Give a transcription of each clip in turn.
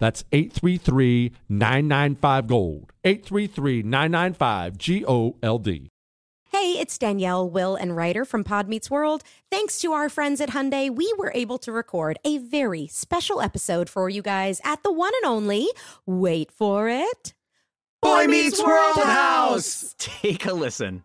That's 833 995 Gold. 833 995 G O L D. Hey, it's Danielle, Will, and Rider from Pod Meets World. Thanks to our friends at Hyundai, we were able to record a very special episode for you guys at the one and only, wait for it, Boy Meets World House. Take a listen.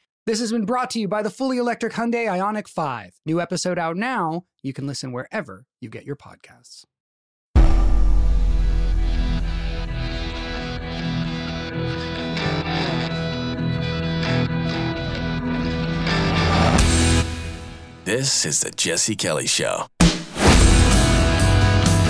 This has been brought to you by the fully electric Hyundai IONIQ 5. New episode out now. You can listen wherever you get your podcasts. This is the Jesse Kelly Show.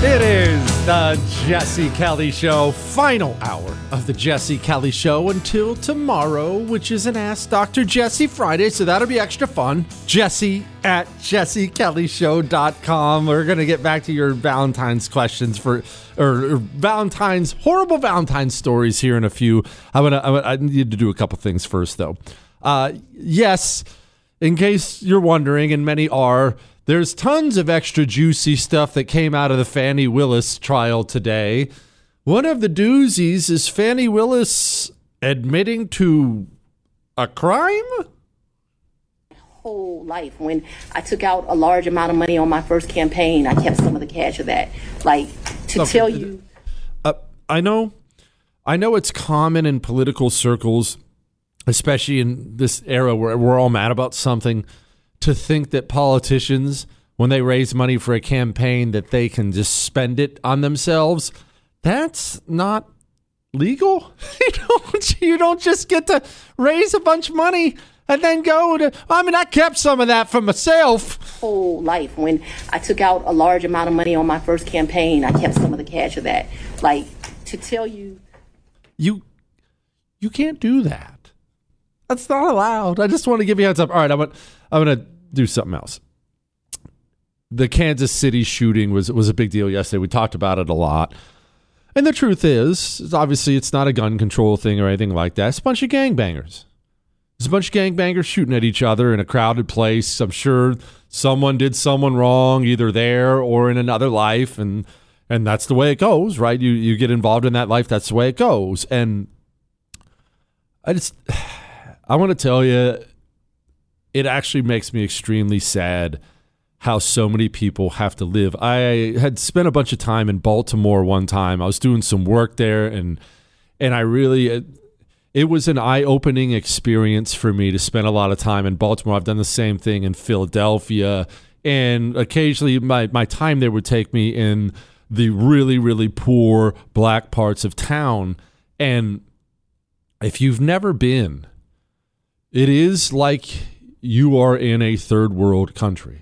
It is the Jesse Kelly Show, final hour of the Jesse Kelly Show until tomorrow, which is an Ask Dr. Jesse Friday, so that'll be extra fun. Jesse at jessekellyshow.com. We're going to get back to your Valentine's questions for, or, or Valentine's, horrible Valentine's stories here in a few. I'm I'm gonna, I need to do a couple things first, though. Uh, yes, in case you're wondering, and many are, there's tons of extra juicy stuff that came out of the Fani Willis trial today. One of the doozies is Fani Willis admitting to a crime? whole life. When I took out a large amount of money on my first campaign, I kept some of the cash of that. Like to Okay. tell you, Uh, I know, I know it's common in political circles, especially in this era where we're all mad about something, to think that politicians, when they raise money for a campaign, that they can just spend it on themselves. That's not legal. You don't. You don't just get to raise a bunch of money and then go to. I mean, I kept some of that for myself. whole life. When I took out a large amount of money on my first campaign, I kept some of the cash of that. Like to tell you, You you can't do that. That's not allowed. I just want to give you a heads up. All right, I'm gonna, I'm gonna do something else. The Kansas City shooting was was a big deal yesterday. We talked about it a lot. And the truth is, obviously it's not a gun control thing or anything like that. It's a bunch of gangbangers. There's a bunch of gangbangers shooting at each other in a crowded place. I'm sure someone did someone wrong either there or in another life and and that's the way it goes, right? You you get involved in that life, that's the way it goes. And I just I want to tell you it actually makes me extremely sad how so many people have to live. I had spent a bunch of time in Baltimore one time. I was doing some work there and and I really it, was an eye-opening experience for me to spend a lot of time in Baltimore. I've done the same thing in Philadelphia and occasionally my my time there would take me in the really really poor black parts of town and if you've never been it is like you are in a third world country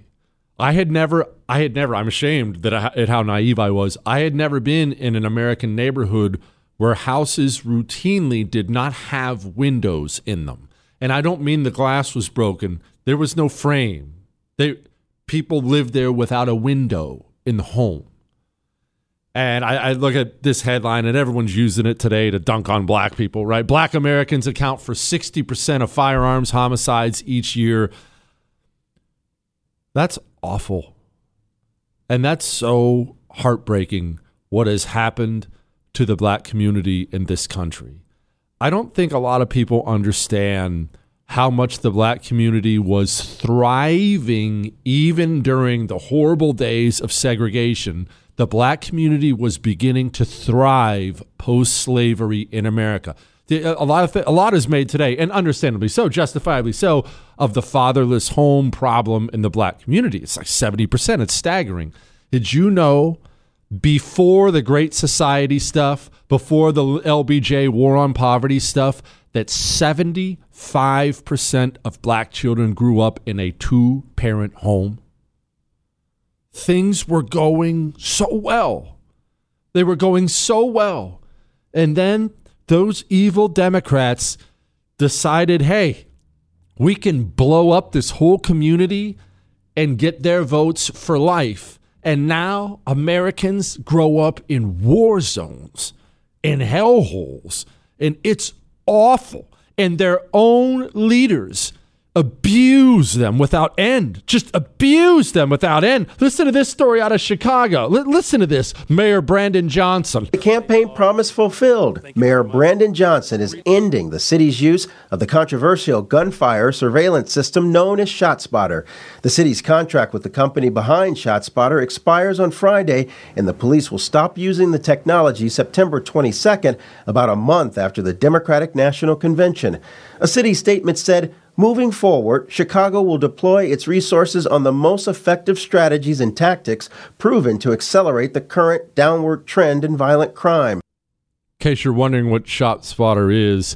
I had never, I had never, I'm ashamed that I, at how naive I was. I had never been in an American neighborhood where houses routinely did not have windows in them. And I don't mean the glass was broken. There was no frame. They, people lived there without a window in the home. And I, I, look at this headline, and everyone's using it today to dunk on black people, right? Black Americans account for 60% of firearms homicides each year. That's awful. And that's so heartbreaking what has happened to the black community in this country. I don't think a lot of people understand how much the black community was thriving even during the horrible days of segregation. The black community was beginning to thrive post slavery in America a lot of a lot is made today, and understandably so, justifiably so, of the fatherless home problem in the black community. It's like seventy percent. It's staggering. Did you know? Before the Great Society stuff, before the LBJ War on Poverty stuff, that 75% of black children grew up in a two parent home. Things were going so well. They were going so well. And then those evil Democrats decided, hey, we can blow up this whole community and get their votes for life. And now Americans grow up in war zones, in hellholes, and it's awful. And their own leaders abuse them without end. Just abuse them without end. Listen to this story out of Chicago. L- listen to this. Mayor Brandon Johnson. The campaign promise fulfilled. Mayor Brandon Johnson is ending the city's use of the controversial gunfire surveillance system known as ShotSpotter. The city's contract with the company behind ShotSpotter expires on Friday, and the police will stop using the technology September 22nd, about a month after the Democratic National Convention. A city statement said, Moving forward, Chicago will deploy its resources on the most effective strategies and tactics proven to accelerate the current downward trend in violent crime. In case you're wondering what ShotSpotter is,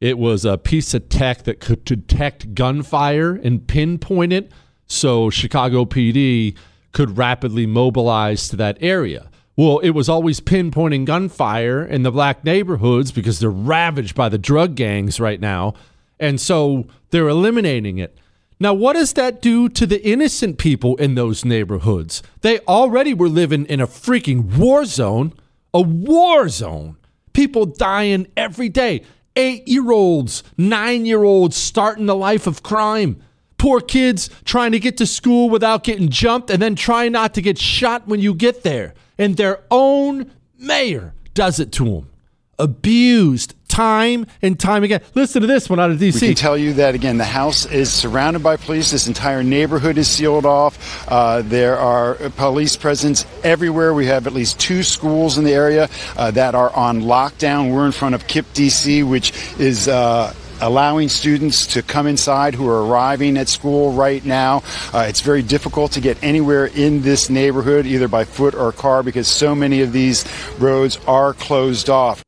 it was a piece of tech that could detect gunfire and pinpoint it so Chicago PD could rapidly mobilize to that area. Well, it was always pinpointing gunfire in the black neighborhoods because they're ravaged by the drug gangs right now. And so they're eliminating it. Now, what does that do to the innocent people in those neighborhoods? They already were living in a freaking war zone, a war zone. People dying every day. Eight year olds, nine year olds starting the life of crime. Poor kids trying to get to school without getting jumped and then trying not to get shot when you get there. And their own mayor does it to them. Abused, time and time again. Listen to this one out of D.C. We can tell you that again. The house is surrounded by police. This entire neighborhood is sealed off. Uh, there are police presence everywhere. We have at least two schools in the area uh, that are on lockdown. We're in front of KIPP D.C., which is. Uh, allowing students to come inside who are arriving at school right now. Uh, it's very difficult to get anywhere in this neighborhood, either by foot or car, because so many of these roads are closed off.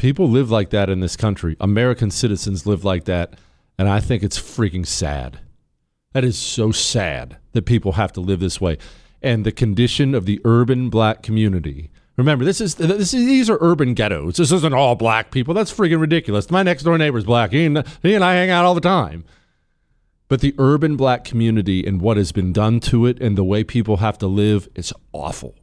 People live like that in this country. American citizens live like that. And I think it's freaking sad. That is so sad that people have to live this way. And the condition of the urban black community. Remember, this is, this is these are urban ghettos. This isn't all black people. That's freaking ridiculous. My next door neighbor's black. He and, he and I hang out all the time. But the urban black community and what has been done to it and the way people have to live is awful.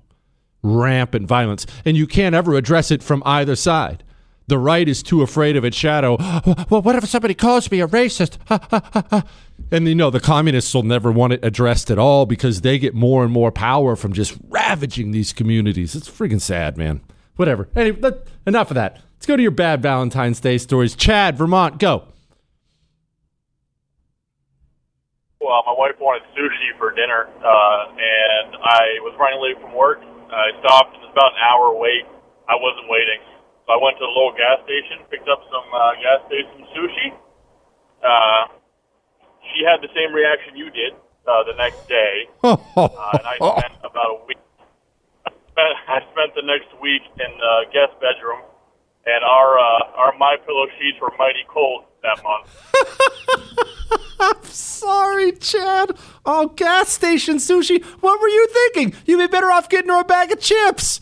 Rampant violence. And you can't ever address it from either side. The right is too afraid of its shadow. Well, what if somebody calls me a racist? and you know, the communists will never want it addressed at all because they get more and more power from just ravaging these communities. It's freaking sad, man. Whatever. Anyway, enough of that. Let's go to your bad Valentine's Day stories. Chad, Vermont, go. Well, my wife wanted sushi for dinner, uh, and I was running late from work. I stopped, and it was about an hour wait. I wasn't waiting, so I went to the local gas station, picked up some uh, gas station sushi. Uh, she had the same reaction you did uh, the next day, uh, and I spent about a week. I spent, I spent the next week in the guest bedroom, and our uh, our my pillow sheets were mighty cold that month. I'm sorry, Chad. Oh, gas station sushi. What were you thinking? You'd be better off getting her a bag of chips.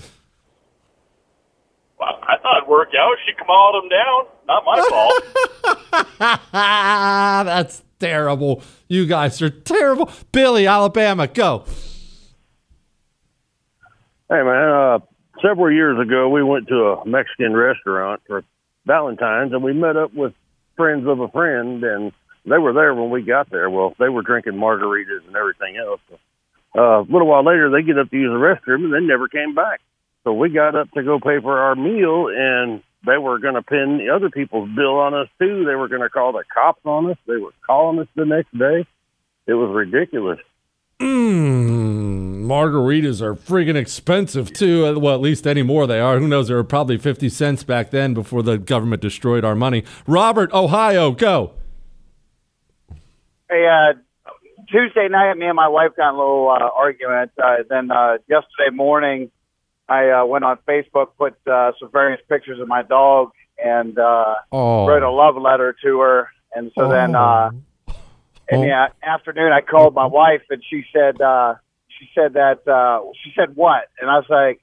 Well, I thought it'd work out. She called him down. Not my fault. That's terrible. You guys are terrible. Billy, Alabama, go. Hey man, uh, several years ago we went to a Mexican restaurant for Valentine's, and we met up with friends of a friend, and they were there when we got there. Well, they were drinking margaritas and everything else. Uh, a little while later, they get up to use the restroom, and they never came back. So we got up to go pay for our meal, and they were going to pin the other people's bill on us too. They were going to call the cops on us. They were calling us the next day. It was ridiculous. Mmm, margaritas are freaking expensive too. Uh, Well, at least anymore they are. Who knows? They were probably 50 cents back then before the government destroyed our money. Robert, Ohio, go. Hey, uh, Tuesday night, me and my wife got in a little uh, argument. Uh, then uh, yesterday morning, I uh, went on Facebook, put uh, some various pictures of my dog, and uh, Oh. wrote a love letter to her. And so then, uh, in the a- afternoon, I called my wife, and she said, uh, she said that, uh, she said what? And I was like,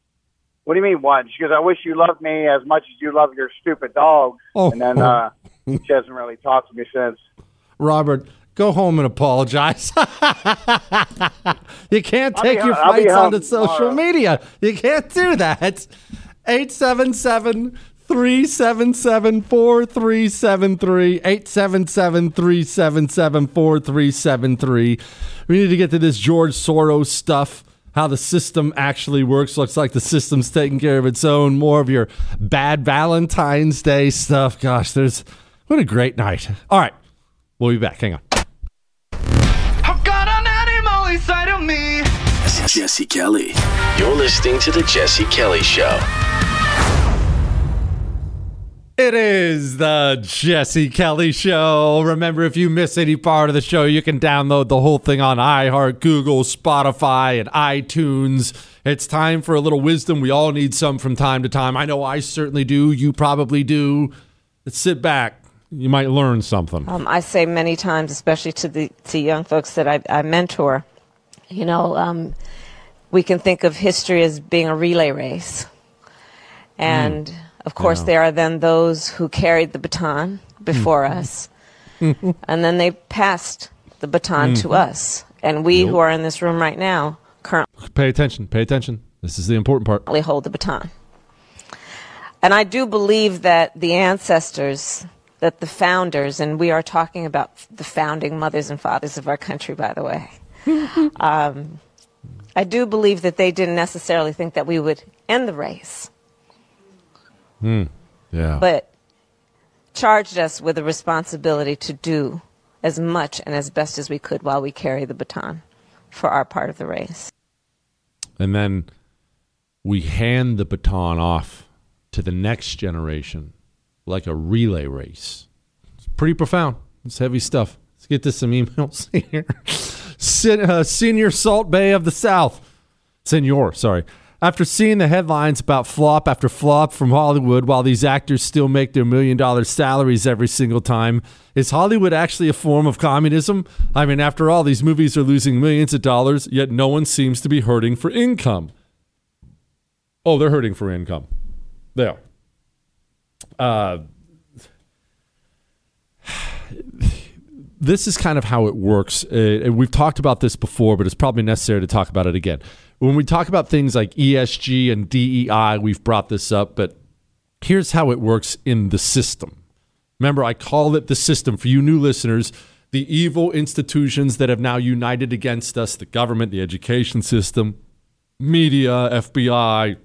what do you mean what? She goes, I wish you loved me as much as you love your stupid dog. Oh. And then uh, she hasn't really talked to me since. Robert, go home and apologize. you can't take your fights onto social tomorrow. media. You can't do that. 877 377 4373. 877 377 4373. We need to get to this George Soros stuff. How the system actually works. Looks like the system's taking care of its own. More of your bad Valentine's Day stuff. Gosh, there's what a great night. All right. We'll be back. Hang on. Got an animal inside of me. Jesse Kelly. You're listening to The Jesse Kelly Show. It is the Jesse Kelly Show. Remember, if you miss any part of the show, you can download the whole thing on iHeart, Google, Spotify, and iTunes. It's time for a little wisdom. We all need some from time to time. I know I certainly do. You probably do. Let's sit back. You might learn something. Um, I say many times, especially to the to young folks that I, I mentor, you know, um, we can think of history as being a relay race, and of course Yeah. there are then those who carried the baton before us, and then they passed the baton to Mhm. us, and we who are in this room right now currently Pay attention. Pay attention. This is the important part. We hold the baton. And I do believe that the ancestors, that the founders, and we are talking about the founding mothers and fathers of our country, by the way. um, I do believe that they didn't necessarily think that we would end the race, Hmm. Yeah. but charged us with a responsibility to do as much and as best as we could while we carry the baton for our part of the race. and then we hand the baton off to the next generation like a relay race. It's pretty profound. It's heavy stuff. Let's get to some emails here. Sen- uh, Senior Salt Bay of the South. Senor, sorry. After seeing the headlines about flop after flop from Hollywood while these actors still make their million dollar salaries every single time, is Hollywood actually a form of communism? I mean, after all, these movies are losing millions of dollars, yet no one seems to be hurting for income. Oh, they're hurting for income. They are. Uh, this is kind of how it works. Uh, we've talked about this before, but it's probably necessary to talk about it again. When we talk about things like ESG and DEI, we've brought this up, but here's how it works in the system. Remember, I call it the system for you new listeners. The evil institutions that have now united against us the government, the education system, media, FBI,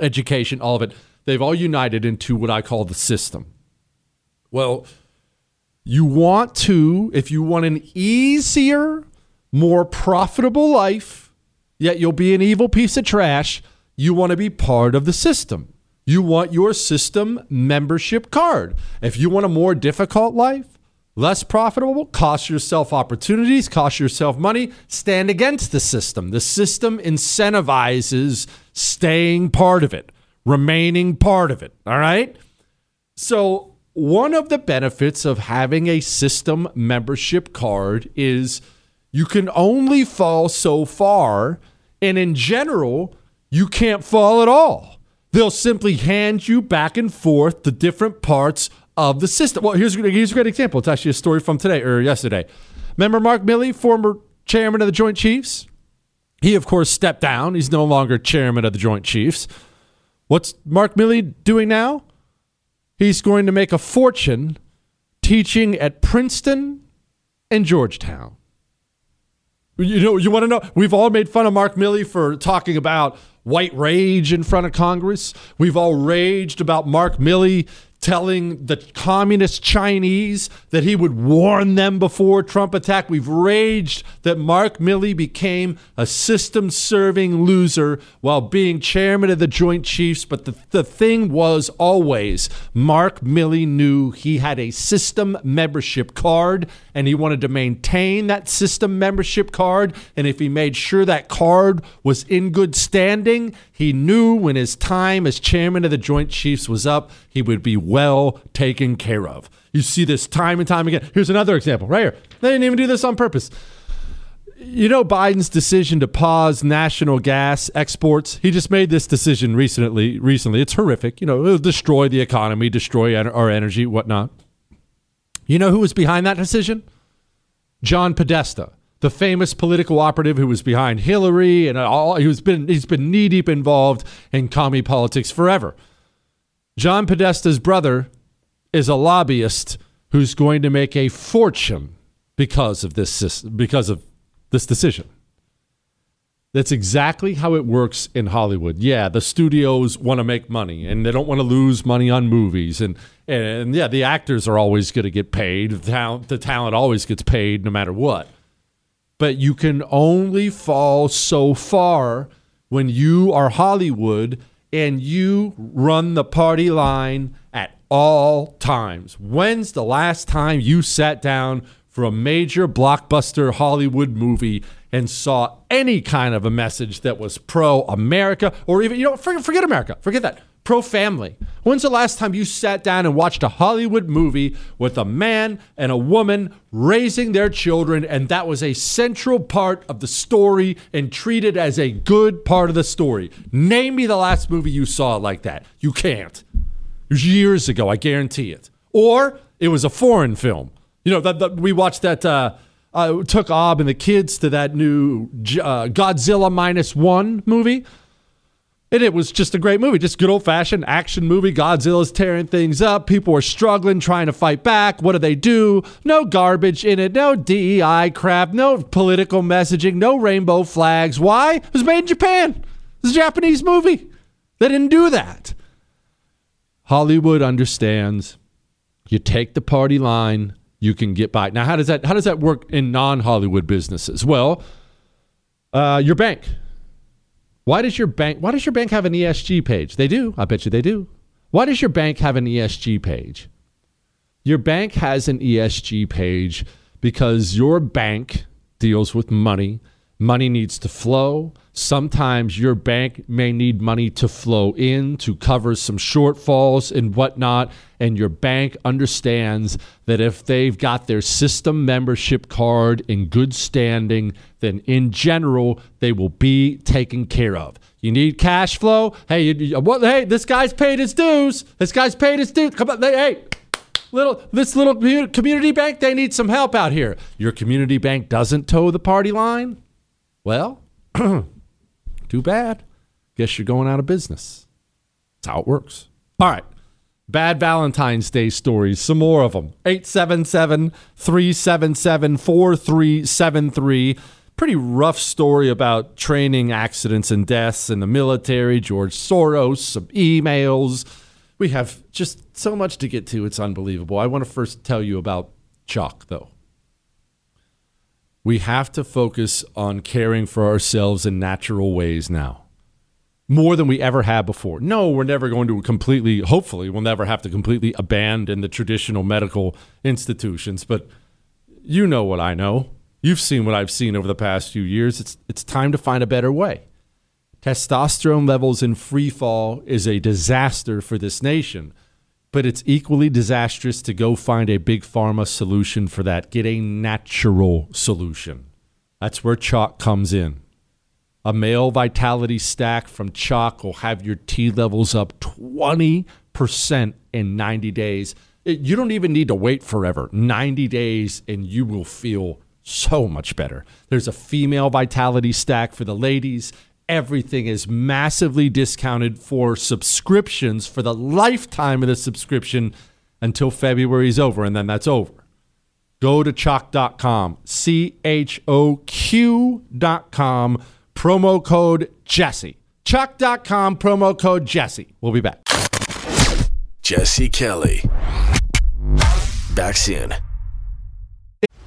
education, all of it they've all united into what I call the system. Well, You want to, if you want an easier, more profitable life, yet you'll be an evil piece of trash, you want to be part of the system. You want your system membership card. If you want a more difficult life, less profitable, cost yourself opportunities, cost yourself money, stand against the system. The system incentivizes staying part of it, remaining part of it. All right? So, one of the benefits of having a system membership card is you can only fall so far. And in general, you can't fall at all. They'll simply hand you back and forth the different parts of the system. Well, here's, here's a great example. It's actually a story from today or yesterday. Remember Mark Milley, former chairman of the Joint Chiefs? He, of course, stepped down. He's no longer chairman of the Joint Chiefs. What's Mark Milley doing now? He's going to make a fortune teaching at Princeton and Georgetown. You know, you want to know? We've all made fun of Mark Milley for talking about white rage in front of Congress. We've all raged about Mark Milley telling the communist Chinese that he would warn them before Trump attack. We've raged that Mark Milley became a system serving loser while being chairman of the Joint Chiefs. But the, the thing was always Mark Milley knew he had a system membership card and he wanted to maintain that system membership card. And if he made sure that card was in good standing, he knew when his time as chairman of the Joint Chiefs was up, he would be well taken care of. You see this time and time again. Here's another example right here. They didn't even do this on purpose. You know Biden's decision to pause national gas exports. He just made this decision recently. Recently, it's horrific. You know, it'll destroy the economy, destroy our energy, whatnot. You know who was behind that decision? John Podesta the famous political operative who was behind Hillary and all he's been he's been knee deep involved in commie politics forever. John Podesta's brother is a lobbyist who's going to make a fortune because of this because of this decision. That's exactly how it works in Hollywood. Yeah, the studios want to make money and they don't want to lose money on movies. And, and yeah, the actors are always going to get paid. The talent, the talent always gets paid no matter what but you can only fall so far when you are Hollywood and you run the party line at all times. When's the last time you sat down for a major blockbuster Hollywood movie and saw any kind of a message that was pro America or even, you know, forget America, forget that pro family. When's the last time you sat down and watched a Hollywood movie with a man and a woman raising their children, and that was a central part of the story and treated as a good part of the story? Name me the last movie you saw like that. You can't. Years ago, I guarantee it. Or it was a foreign film. You know, that, that we watched that. Uh, uh, took Ob and the kids to that new uh, Godzilla minus one movie and it was just a great movie, just good old fashioned action movie. Godzilla's tearing things up. People are struggling, trying to fight back. What do they do? No garbage in it, no DEI crap, no political messaging, no rainbow flags. Why? It was made in Japan. It's a Japanese movie. They didn't do that. Hollywood understands you take the party line, you can get by. Now, how does that how does that work in non-Hollywood businesses? Well, uh, your bank why does your bank why does your bank have an ESG page? They do. I bet you they do. Why does your bank have an ESG page? Your bank has an ESG page because your bank deals with money. Money needs to flow. Sometimes your bank may need money to flow in to cover some shortfalls and whatnot. And your bank understands that if they've got their system membership card in good standing, then in general, they will be taken care of. You need cash flow. Hey, you, what, hey, this guy's paid his dues. This guy's paid his dues. Come on, hey, little this little community bank, they need some help out here. Your community bank doesn't toe the party line. Well, Too bad. Guess you're going out of business. That's how it works. All right. Bad Valentine's Day stories. Some more of them. 877 377 4373. Pretty rough story about training accidents and deaths in the military. George Soros, some emails. We have just so much to get to. It's unbelievable. I want to first tell you about Choq, though. We have to focus on caring for ourselves in natural ways now. More than we ever have before. No, we're never going to completely, hopefully, we'll never have to completely abandon the traditional medical institutions, but you know what I know. You've seen what I've seen over the past few years. It's, it's time to find a better way. Testosterone levels in free fall is a disaster for this nation, but it's equally disastrous to go find a big pharma solution for that. Get a natural solution. That's where Choq comes in. A male vitality stack from Choq will have your T levels up 20% in 90 days. It, you don't even need to wait forever. 90 days and you will feel so much better. There's a female vitality stack for the ladies. Everything is massively discounted for subscriptions for the lifetime of the subscription until February is over, and then that's over. Go to choq.com, C H O Q.com, promo code Jesse. Choq.com, promo code Jesse. We'll be back. Jesse Kelly. Back soon.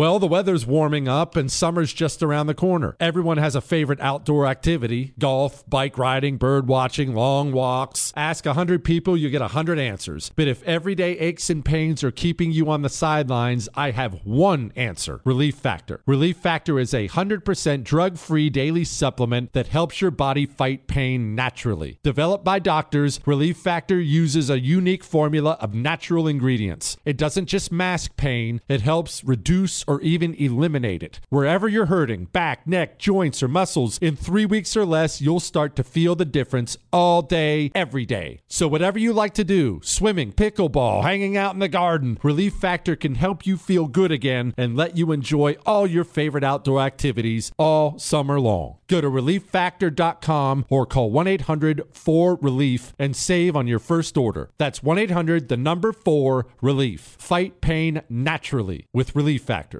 Well, the weather's warming up and summer's just around the corner. Everyone has a favorite outdoor activity golf, bike riding, bird watching, long walks. Ask 100 people, you get 100 answers. But if everyday aches and pains are keeping you on the sidelines, I have one answer Relief Factor. Relief Factor is a 100% drug free daily supplement that helps your body fight pain naturally. Developed by doctors, Relief Factor uses a unique formula of natural ingredients. It doesn't just mask pain, it helps reduce or even eliminate it. Wherever you're hurting, back, neck, joints, or muscles, in three weeks or less, you'll start to feel the difference all day, every day. So, whatever you like to do swimming, pickleball, hanging out in the garden Relief Factor can help you feel good again and let you enjoy all your favorite outdoor activities all summer long. Go to relieffactor.com or call 1 800 4 Relief and save on your first order. That's 1 800 the number 4 Relief. Fight pain naturally with Relief Factor.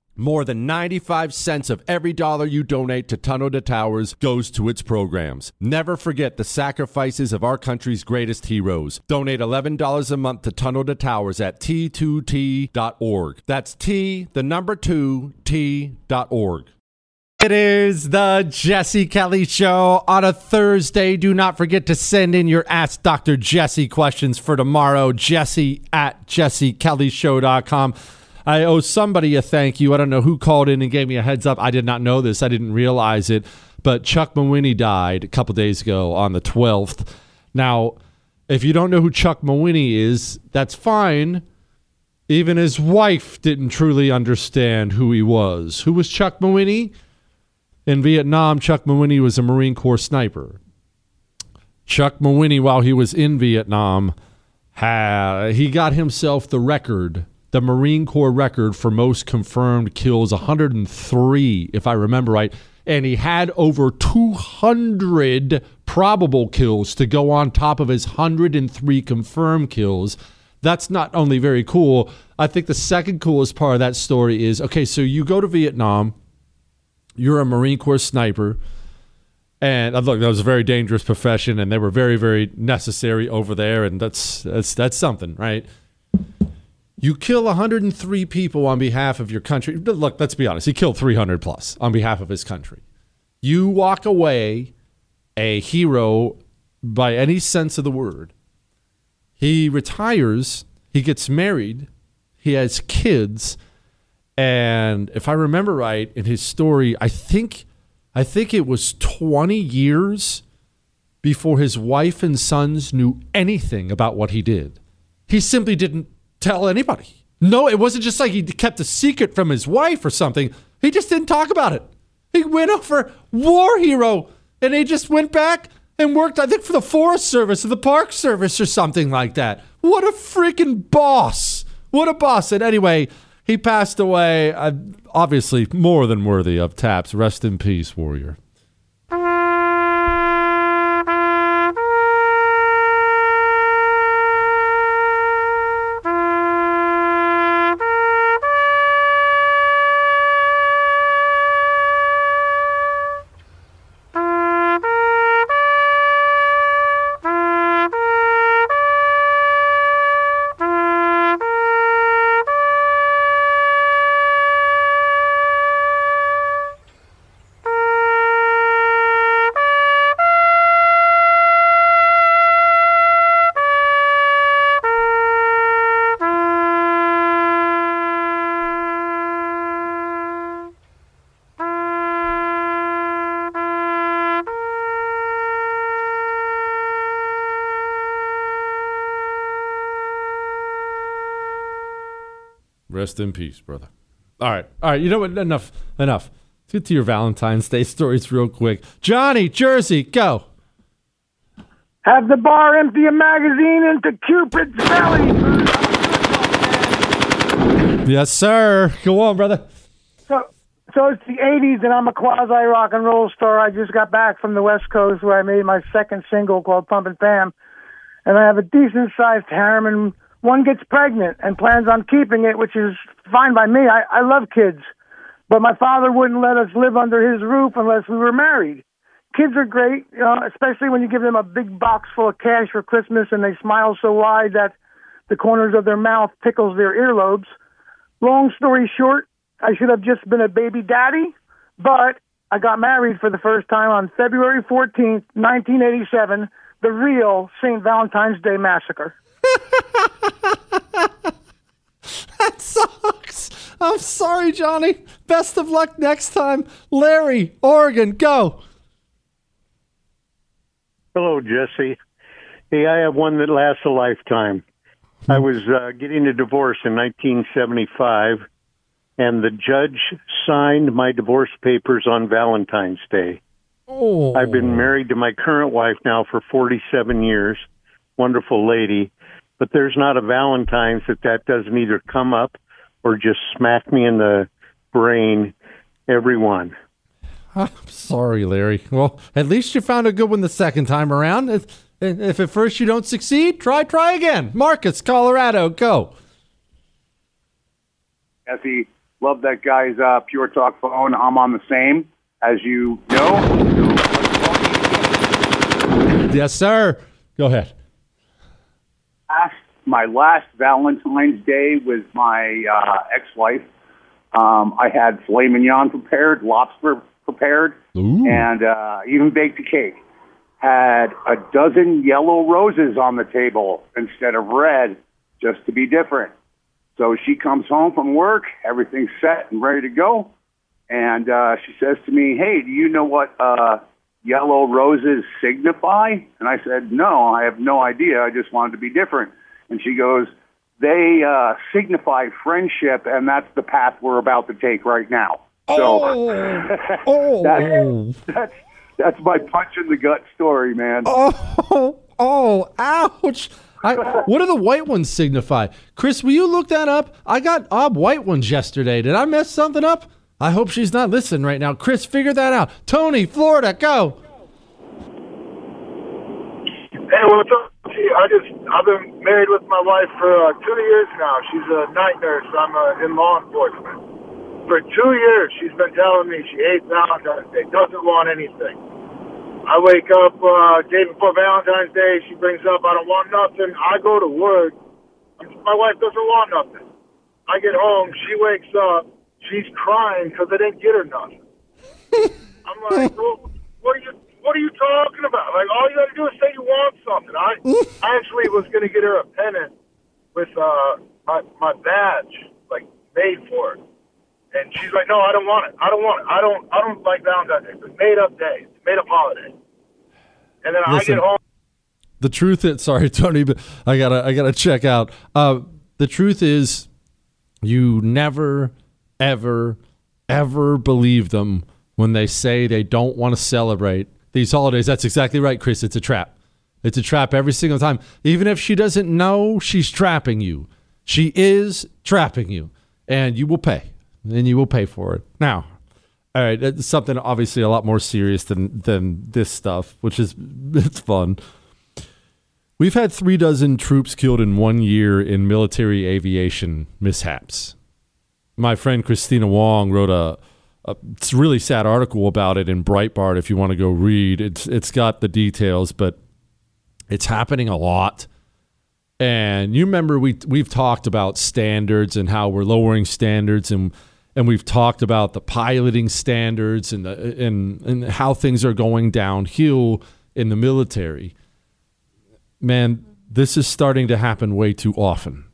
More than 95 cents of every dollar you donate to Tunnel to Towers goes to its programs. Never forget the sacrifices of our country's greatest heroes. Donate $11 a month to Tunnel to Towers at t2t.org. That's T, the number 2, T.org. It is the Jesse Kelly Show on a Thursday. Do not forget to send in your Ask Dr. Jesse questions for tomorrow. Jesse at jessekellyshow.com. I owe somebody a thank you. I don't know who called in and gave me a heads up. I did not know this. I didn't realize it. But Chuck Mawhinney died a couple days ago on the 12th. Now, if you don't know who Chuck Mawhinney is, that's fine. Even his wife didn't truly understand who he was. Who was Chuck Mawhinney? In Vietnam, Chuck Mawhinney was a Marine Corps sniper. Chuck Mawhinney, while he was in Vietnam, had, he got himself the record the Marine Corps record for most confirmed kills 103, if I remember right. And he had over 200 probable kills to go on top of his 103 confirmed kills. That's not only very cool. I think the second coolest part of that story is okay, so you go to Vietnam, you're a Marine Corps sniper. And look, that was a very dangerous profession, and they were very, very necessary over there, and that's that's that's something, right? You kill 103 people on behalf of your country. Look, let's be honest. He killed 300 plus on behalf of his country. You walk away a hero by any sense of the word. He retires, he gets married, he has kids, and if I remember right in his story, I think I think it was 20 years before his wife and sons knew anything about what he did. He simply didn't tell anybody. No, it wasn't just like he kept a secret from his wife or something. He just didn't talk about it. He went over war hero and he just went back and worked, I think, for the Forest Service or the Park Service or something like that. What a freaking boss. What a boss. And anyway, he passed away, uh, obviously more than worthy of taps. Rest in peace, warrior. Rest in peace, brother. All right. All right. You know what? Enough. Enough. Let's get to your Valentine's Day stories real quick. Johnny, Jersey, go. Have the bar empty a magazine into Cupid's belly. Yes, sir. Go on, brother. So, so it's the 80s, and I'm a quasi rock and roll star. I just got back from the West Coast where I made my second single called Pump and Pam. And I have a decent sized harem, and one gets pregnant and plans on keeping it, which is fine by me. I, I love kids. But my father wouldn't let us live under his roof unless we were married. Kids are great, you know, especially when you give them a big box full of cash for Christmas and they smile so wide that the corners of their mouth tickles their earlobes. Long story short, I should have just been a baby daddy, but I got married for the first time on February 14th, 1987, the real St. Valentine's Day Massacre. that sucks. I'm sorry, Johnny. Best of luck next time. Larry, Oregon, go. Hello, Jesse. Hey, I have one that lasts a lifetime. I was uh, getting a divorce in 1975, and the judge signed my divorce papers on Valentine's Day. Oh. I've been married to my current wife now for 47 years. Wonderful lady. But there's not a Valentine's that that doesn't either come up or just smack me in the brain. Everyone. I'm sorry, Larry. Well, at least you found a good one the second time around. If, if at first you don't succeed, try, try again. Marcus, Colorado, go. Jesse, love that guy's uh, Pure Talk phone. I'm on the same, as you know. Yes, sir. Go ahead. Last, my last Valentine's Day with my uh, ex-wife. Um, I had filet mignon prepared, lobster prepared, and uh, even baked a cake. Had a dozen yellow roses on the table instead of red, just to be different. So she comes home from work, everything's set and ready to go, and uh, she says to me, "Hey, do you know what uh, yellow roses signify?" And I said, "No, I have no idea. I just wanted to be different." And she goes, "They uh, signify friendship, and that's the path we're about to take right now." So oh. that's, that's that's my punch in the gut story, man. Oh, oh, ouch. I, what do the white ones signify? Chris, will you look that up? I got odd white ones yesterday. Did I mess something up? I hope she's not listening right now. Chris, figure that out. Tony, Florida, go. Hey, what's up? I just I've been married with my wife for uh, two years now. She's a night nurse. I'm uh, in law enforcement. For two years, she's been telling me she hates Valentine's Day, doesn't want anything. I wake up uh, day before Valentine's Day. She brings up I don't want nothing. I go to work. My wife doesn't want nothing. I get home. She wakes up. She's crying because I didn't get her nothing. I'm like, well, what are you? What are you talking about? Like, all you got to do is say you want something. I, I actually was going to get her a pennant with uh, my my badge, like made for her. And she's like, "No, I don't want it. I don't want it. I don't. I don't like Valentine's Day. It's a made up day. It's a made up holiday." And then I get home. The truth is, sorry, Tony, but I gotta, I gotta check out. Uh, the truth is, you never, ever, ever believe them when they say they don't want to celebrate these holidays. That's exactly right, Chris. It's a trap. It's a trap every single time. Even if she doesn't know, she's trapping you. She is trapping you, and you will pay. And you will pay for it. Now, all right, it's something obviously a lot more serious than than this stuff, which is it's fun. We've had three dozen troops killed in one year in military aviation mishaps. My friend Christina Wong wrote a, a it's a really sad article about it in Breitbart. If you want to go read, it's it's got the details, but it's happening a lot. And you remember we we've talked about standards and how we're lowering standards and and we've talked about the piloting standards and the, and and how things are going downhill in the military. Man, this is starting to happen way too often.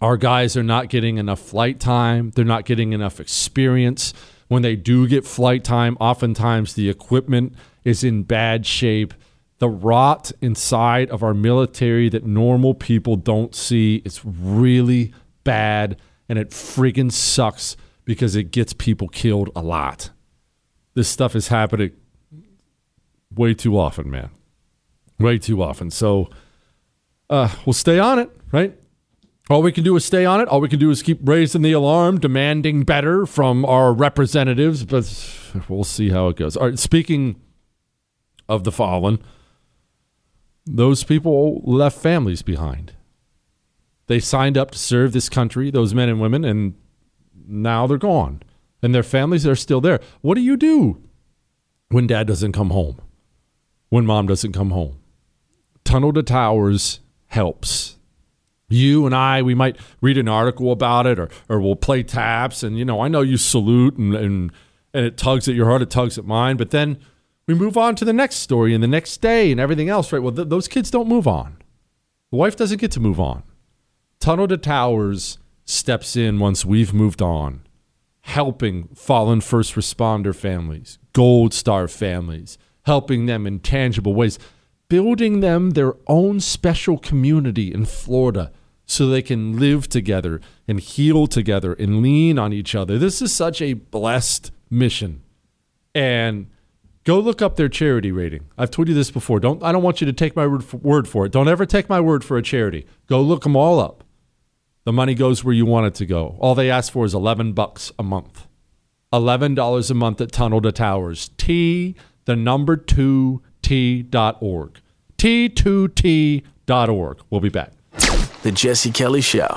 Our guys are not getting enough flight time. They're not getting enough experience. When they do get flight time, oftentimes the equipment is in bad shape. The rot inside of our military that normal people don't see is really bad and it friggin' sucks because it gets people killed a lot. This stuff is happening way too often, man. Way too often. So uh, we'll stay on it, right? All we can do is stay on it. All we can do is keep raising the alarm, demanding better from our representatives, but we'll see how it goes. All right, speaking of the fallen, those people left families behind. They signed up to serve this country, those men and women, and now they're gone. And their families are still there. What do you do when dad doesn't come home? When mom doesn't come home? Tunnel to Towers helps. You and I, we might read an article about it or, or we'll play taps. And, you know, I know you salute and, and, and it tugs at your heart, it tugs at mine. But then we move on to the next story and the next day and everything else, right? Well, th- those kids don't move on. The wife doesn't get to move on. Tunnel to Towers steps in once we've moved on, helping fallen first responder families, Gold Star families, helping them in tangible ways, building them their own special community in Florida so they can live together and heal together and lean on each other. This is such a blessed mission. And go look up their charity rating. I've told you this before. Don't I don't want you to take my word for, it. Don't ever take my word for a charity. Go look them all up. The money goes where you want it to go. All they ask for is 11 bucks a month. $11 a month at Tunnel to Towers. T the number 2 T.org. T2T.org. We'll be back. The Jesse Kelly Show.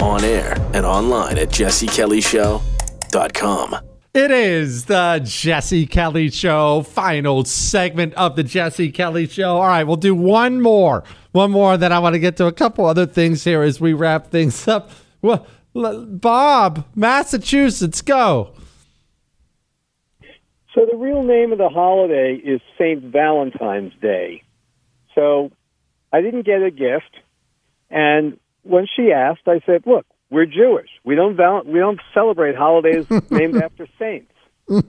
On air and online at jessekellyshow.com. It is the Jesse Kelly Show, final segment of the Jesse Kelly Show. All right, we'll do one more. One more, then I want to get to a couple other things here as we wrap things up. Well, Bob, Massachusetts, go. So the real name of the holiday is St. Valentine's Day. So I didn't get a gift. And when she asked, I said, look, we're Jewish. We don't val- we don't celebrate holidays named after saints.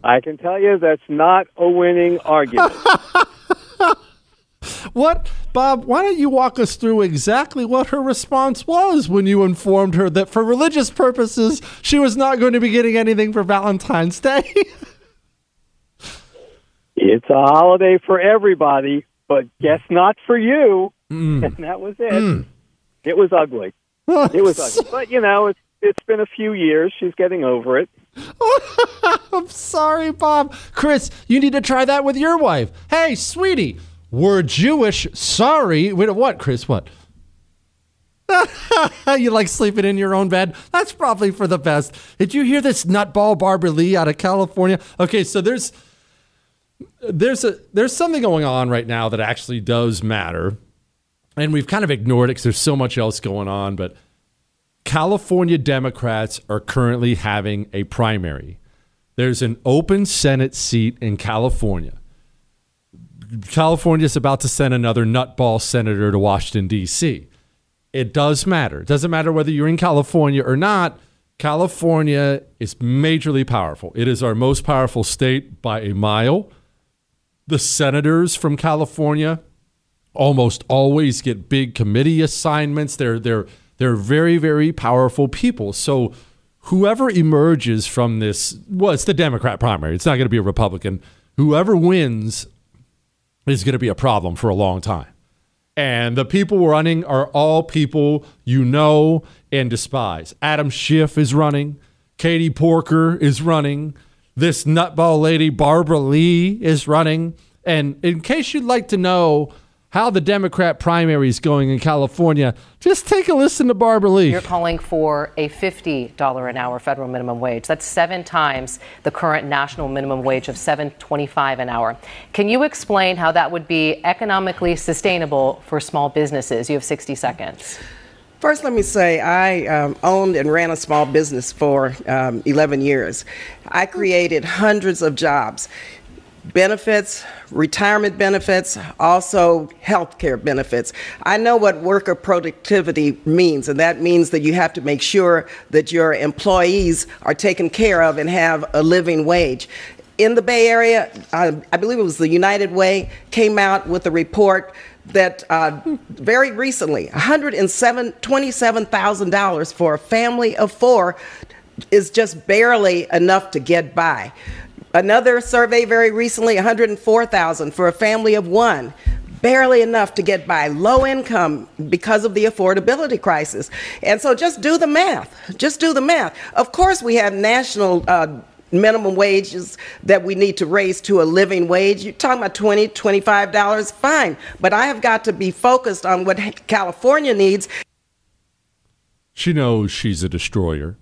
I can tell you that's not a winning argument. what, Bob? Why don't you walk us through exactly what her response was when you informed her that for religious purposes she was not going to be getting anything for Valentine's Day? it's a holiday for everybody, but guess not for you. Mm. And that was it. Mm. It was ugly. It was ugly. But, you know, it's, it's been a few years. She's getting over it. I'm sorry, Bob. Chris, you need to try that with your wife. Hey, sweetie, we're Jewish. Sorry. Wait, what, Chris? What? you like sleeping in your own bed? That's probably for the best. Did you hear this nutball Barbara Lee out of California? Okay, so there's there's a there's something going on right now that actually does matter and we've kind of ignored it because there's so much else going on. But California Democrats are currently having a primary. There's an open Senate seat in California. California is about to send another nutball senator to Washington, D.C. It does matter. It doesn't matter whether you're in California or not. California is majorly powerful. It is our most powerful state by a mile. The senators from California almost always get big committee assignments. They're they're they're very very powerful people. So whoever emerges from this, well, it's the Democrat primary. It's not going to be a Republican. Whoever wins is going to be a problem for a long time. And the people running are all people you know and despise. Adam Schiff is running. Katie Porter is running. This nutball lady, Barbara Lee, is running. And in case you'd like to know how the Democrat primary is going in California, just take a listen to Barbara Lee. You're calling for a $50 an hour federal minimum wage. That's seven times the current national minimum wage of $7.25 an hour. Can you explain how that would be economically sustainable for small businesses? You have 60 seconds. First, let me say I um, owned and ran a small business for um, 11 years. I created hundreds of jobs benefits, retirement benefits, also health care benefits. I know what worker productivity means, and that means that you have to make sure that your employees are taken care of and have a living wage. In the Bay Area, uh, I believe it was the United Way, came out with a report that uh, very recently, $127,000 for a family of four is just barely enough to get by. Another survey very recently 104,000 for a family of one. Barely enough to get by low income because of the affordability crisis. And so just do the math. Just do the math. Of course, we have national uh, minimum wages that we need to raise to a living wage. You're talking about 20 $25, fine. But I have got to be focused on what California needs. She knows she's a destroyer.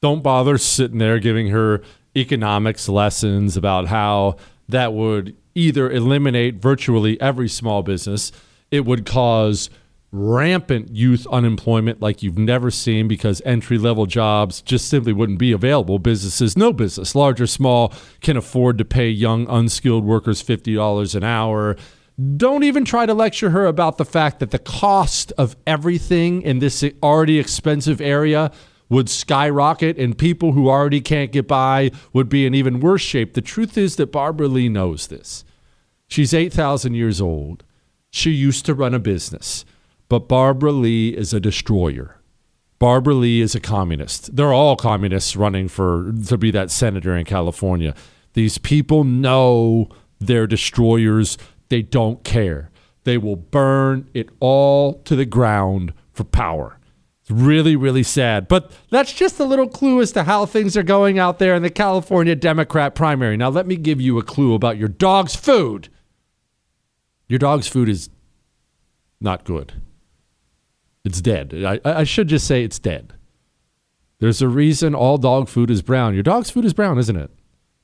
Don't bother sitting there giving her economics lessons about how that would either eliminate virtually every small business, it would cause rampant youth unemployment like you've never seen because entry level jobs just simply wouldn't be available. Businesses, no business, large or small, can afford to pay young unskilled workers $50 an hour. Don't even try to lecture her about the fact that the cost of everything in this already expensive area would skyrocket and people who already can't get by would be in even worse shape. The truth is that Barbara Lee knows this. She's 8,000 years old. She used to run a business. but Barbara Lee is a destroyer. Barbara Lee is a communist. They're all communists running for to be that senator in California. These people know they're destroyers. They don't care. They will burn it all to the ground for power. It's really, really sad. But that's just a little clue as to how things are going out there in the California Democrat primary. Now, let me give you a clue about your dog's food. Your dog's food is not good. It's dead. I, I should just say it's dead. There's a reason all dog food is brown. Your dog's food is brown, isn't it?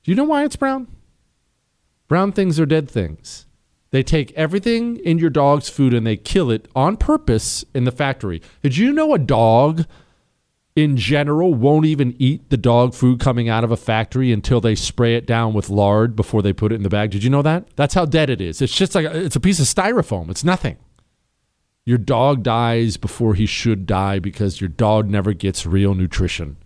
Do you know why it's brown? Brown things are dead things. They take everything in your dog's food and they kill it on purpose in the factory. Did you know a dog in general won't even eat the dog food coming out of a factory until they spray it down with lard before they put it in the bag? Did you know that? That's how dead it is. It's just like it's a piece of styrofoam. It's nothing. Your dog dies before he should die because your dog never gets real nutrition.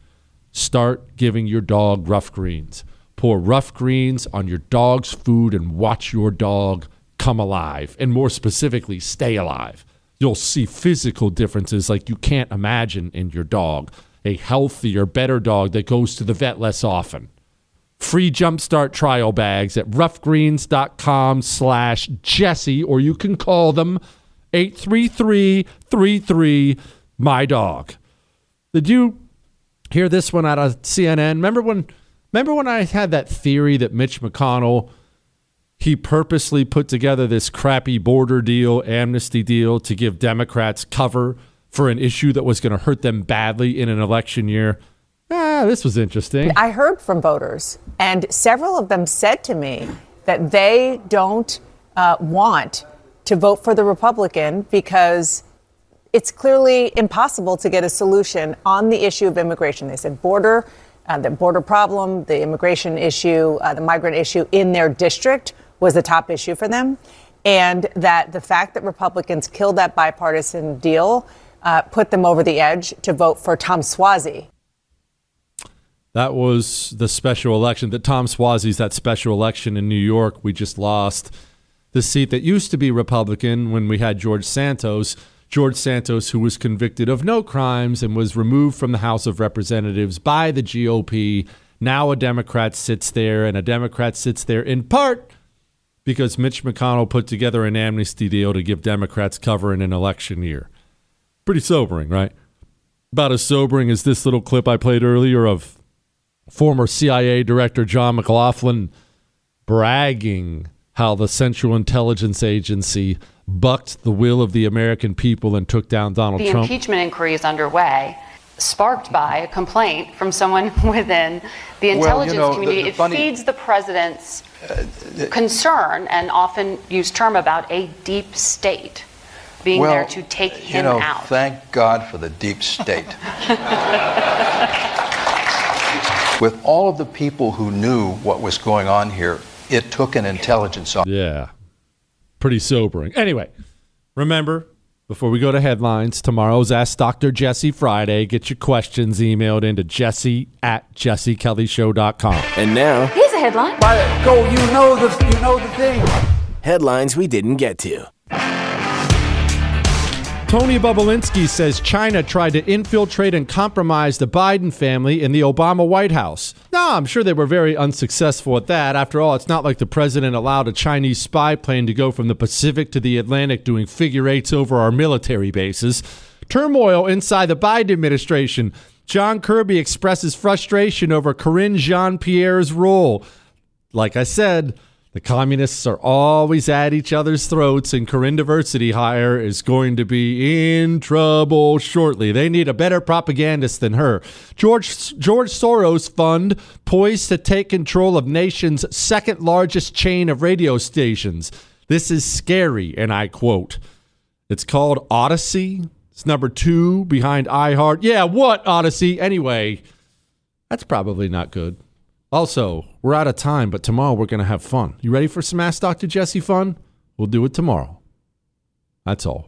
Start giving your dog rough greens. Pour rough greens on your dog's food and watch your dog come alive, and more specifically, stay alive. You'll see physical differences like you can't imagine in your dog. A healthier, better dog that goes to the vet less often. Free Jumpstart trial bags at roughgreens.com slash Jesse, or you can call them 833 my dog. Did you hear this one out of CNN? Remember when remember when I had that theory that Mitch McConnell he purposely put together this crappy border deal, amnesty deal to give Democrats cover for an issue that was going to hurt them badly in an election year. Ah, this was interesting. I heard from voters, and several of them said to me that they don't uh, want to vote for the Republican because it's clearly impossible to get a solution on the issue of immigration. They said border, uh, the border problem, the immigration issue, uh, the migrant issue in their district was the top issue for them. And that the fact that Republicans killed that bipartisan deal uh, put them over the edge to vote for Tom Suozzi. That was the special election. That Tom Suozzi's that special election in New York. We just lost the seat that used to be Republican when we had George Santos. George Santos, who was convicted of no crimes and was removed from the House of Representatives by the GOP. Now a Democrat sits there, and a Democrat sits there in part because Mitch McConnell put together an amnesty deal to give Democrats cover in an election year. Pretty sobering, right? About as sobering as this little clip I played earlier of former CIA Director John McLaughlin bragging how the Central Intelligence Agency bucked the will of the American people and took down Donald the Trump. The impeachment inquiry is underway, sparked by a complaint from someone within the intelligence well, you know, community. the, the it funny, feeds the president's uh, concern and often used term about a deep state being well, there to take him you know, out. Thank God for the deep state. With all of the people who knew what was going on here, it took an intelligence officer. Yeah. Pretty sobering. Anyway, remember, before we go to headlines, tomorrow's Ask Dr. Jesse Friday. Get your questions emailed into jesse at jessekellyshow.com. And now, Here's a headline. By go, you know the you know the thing. headlines we didn't get to. Tony Bobulinski says China tried to infiltrate and compromise the Biden family in the Obama White House. No, I'm sure they were very unsuccessful at that. After all, it's not like the president allowed a Chinese spy plane to go from the Pacific to the Atlantic doing figure eights over our military bases. Turmoil inside the Biden administration. John Kirby expresses frustration over Karine Jean Pierre's role. Like I said, the communists are always at each other's throats, and Karine Diversity Hire is going to be in trouble shortly. They need a better propagandist than her. George George Soros Fund poised to take control of nation's second largest chain of radio stations. This is scary, and I quote. It's called Audacy. It's number two behind iHeart. Yeah, what Audacy? Anyway, that's probably not good. Also, we're out of time, but tomorrow we're going to have fun. You ready for some Ask Dr. Jesse fun? We'll do it tomorrow. That's all.